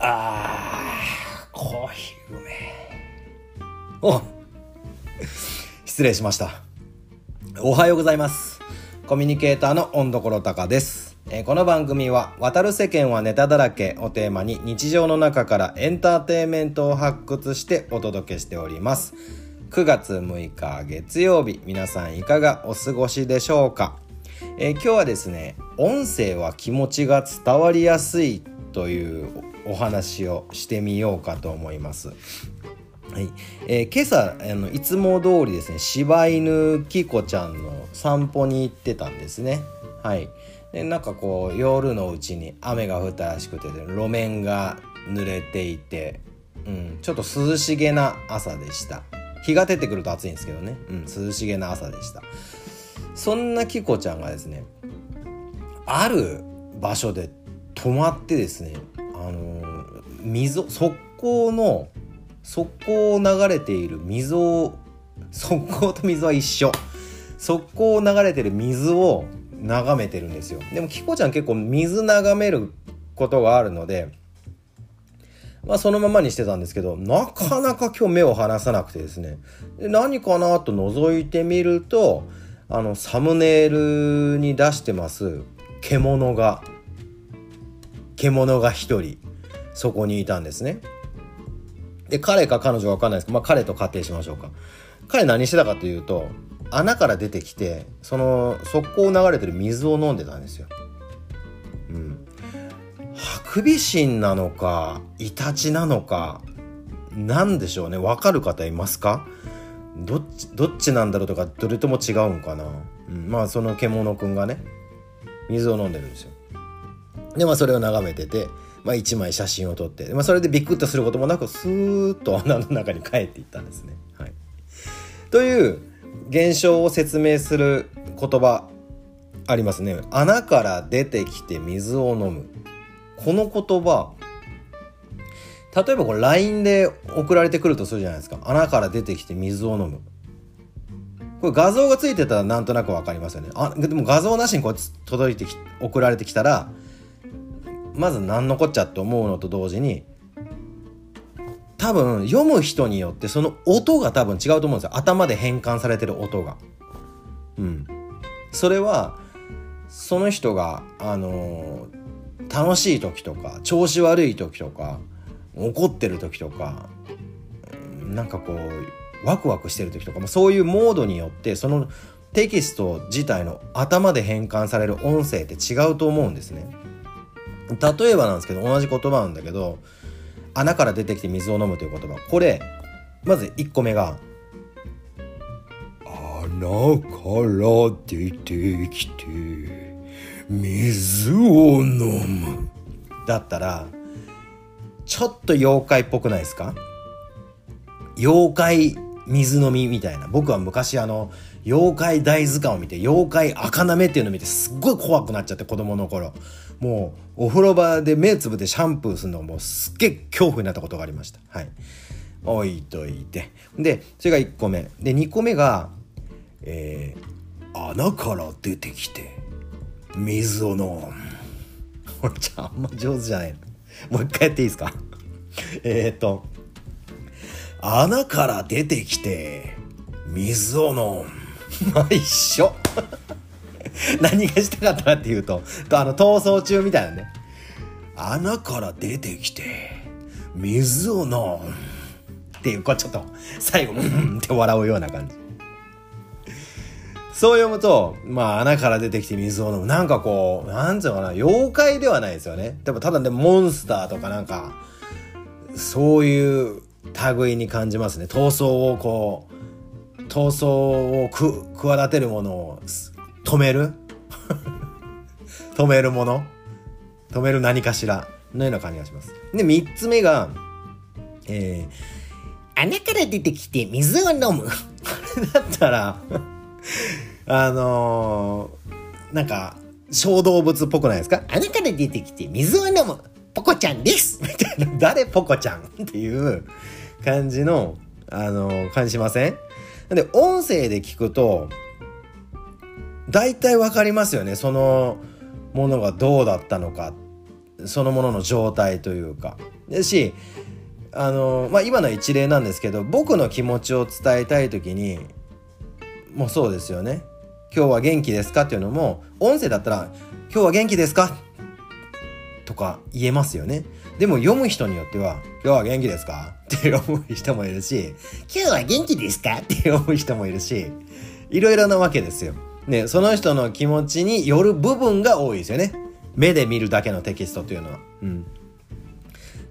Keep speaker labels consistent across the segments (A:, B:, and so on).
A: あーコーヒーうめお失礼しました。おはようございます。コミュニケーターの温所高です。えこの番組は「渡る世間はネタだらけ」をテーマに日常の中からエンターテインメントを発掘してお届けしております。9月6日月曜日皆さんいかがお過ごしでしょうか、えー今日はですね音声は気持ちが伝わりやすいというお話をしてみようかと思います。はい。えー今朝あのいつも通りですね柴犬キコちゃんの散歩に行ってたんですね。はい。でなんかこう夜のうちに雨が降ったらしくて路面が濡れていて、うん、ちょっと涼しげな朝でした。日が出てくると暑いんですけどね、うん、涼しげな朝でした。そんなキコちゃんがですねある場所で止まってですねあの溝側溝の側溝を流れている溝を側溝と水は一緒。側溝を流れてる水を眺めてるんですよ。でもキコちゃん結構水眺めることがあるのでまあそのままにしてたんですけどなかなか今日目を離さなくてですね。で何かなと覗いてみるとあのサムネイルに出してます獣が。獣が一人。そこにいたんですね。で彼か彼女か分かんないですけど、まあ、彼と仮定しましょうか。彼何してたかというと穴から出てきてその側溝を流れてる水を飲んでたんですよ。うん、ハクビシンなのかイタチなのかなんでしょうね。分かる方いますか？どっちどっちなんだろうとかどれとも違うんかな、うん、まあその獣くんがね水を飲んでるんですよ。でまあそれを眺めてて、まあ、1枚写真を撮って、まあ、それでビクッとすることもなくスーッと穴の中に帰っていったんですね。はい、という現象を説明する言葉ありますね。穴から出てきて水を飲む。この言葉例えばこれ LINE で送られてくるとするじゃないですか。穴から出てきて水を飲む。これ画像がついてたらなんとなくわかりますよね。あでも画像なしにこう届いてき送られてきたらまず何のこっちゃって思うのと同時に多分読む人によってその音が多分違うと思うんですよ頭で変換されてる音が。うん、それはその人があのー楽しい時とか調子悪い時とか怒ってる時とかなんかこうワクワクしてる時とか、まあ、そういうモードによってそのテキスト自体の頭で変換される音声って違うと思うんですね。例えばなんですけど同じ言葉なんだけど穴から出てきて水を飲むという言葉。これまず1個目が「穴から出てきて水を飲む」だったらちょっと妖怪っぽくないですか？妖怪水飲みみたいな。僕は昔あの妖怪大図鑑を見て妖怪赤なめっていうのを見てすっごい怖くなっちゃって子供の頃もうお風呂場で目つぶってシャンプーするのもすっげえ恐怖になったことがありました。はい。置いといて。でそれが1個目。で2個目がえー、穴から出てきて水を飲む。これじゃああんま上手じゃない。のもう一回やっていいですか？えっと穴から出てきて水を飲む。まあ一緒。何がしたかったかっていうとあの逃走中みたいなね。穴から出てきて水を飲むっていうこうちょっと最後うんって笑うような感じ。そう読むとまあ穴から出てきて水を飲む。なんかこうなんつうのかな妖怪ではないですよね。でもただねモンスターとかなんかそういう類に感じますね。闘争をこう闘争をく企てるものを止める？止めるもの？止める何かしら？のような感じがします。で3つ目がえー、穴から出てきて水を飲む。こ れだったら あのー、なんか小動物っぽくないですか？穴から出てきて水を飲む。ポコちゃんです。みたいな。誰ポコちゃん？っていう感じのあのー感じしません？で音声で聞くと大体わかりますよね。そのものがどうだったのか。そのものの状態というか。ですしあのまあ今の一例なんですけど僕の気持ちを伝えたい時にもうそうですよね。今日は元気ですかっていうのも音声だったら今日は元気ですか？とか言えますよね。でも読む人によっては今日は元気ですか？って思う人もいるし今日は元気ですか？って思う人もいるしいろいろなわけですよ。ねその人の気持ちによる部分が多いですよね。目で見るだけのテキストというのは。うん。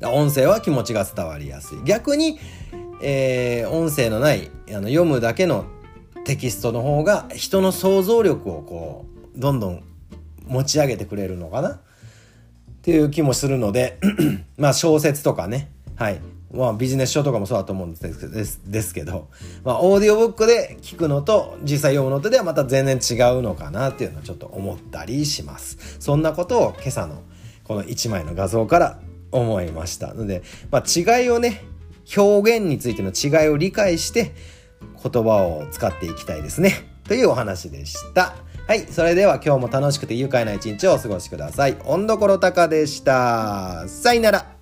A: 音声は気持ちが伝わりやすい。逆に、えー、音声のないあの読むだけのテキストの方が人の想像力をこうどんどん持ち上げてくれるのかな？っていう気もするので まあ小説とかね。はい。まあビジネス書とかもそうだと思うんですですですけど、まあオーディオブックで聞くのと実際読むのとではまた全然違うのかなっていうのをちょっと思ったりします。そんなことを今朝のこの1枚の画像から思いましたので、まあ、違いをね表現についての違いを理解して言葉を使っていきたいですね。というお話でした。はいそれでは今日も楽しくて愉快な一日をお過ごしください。温どころたかでした。さよなら。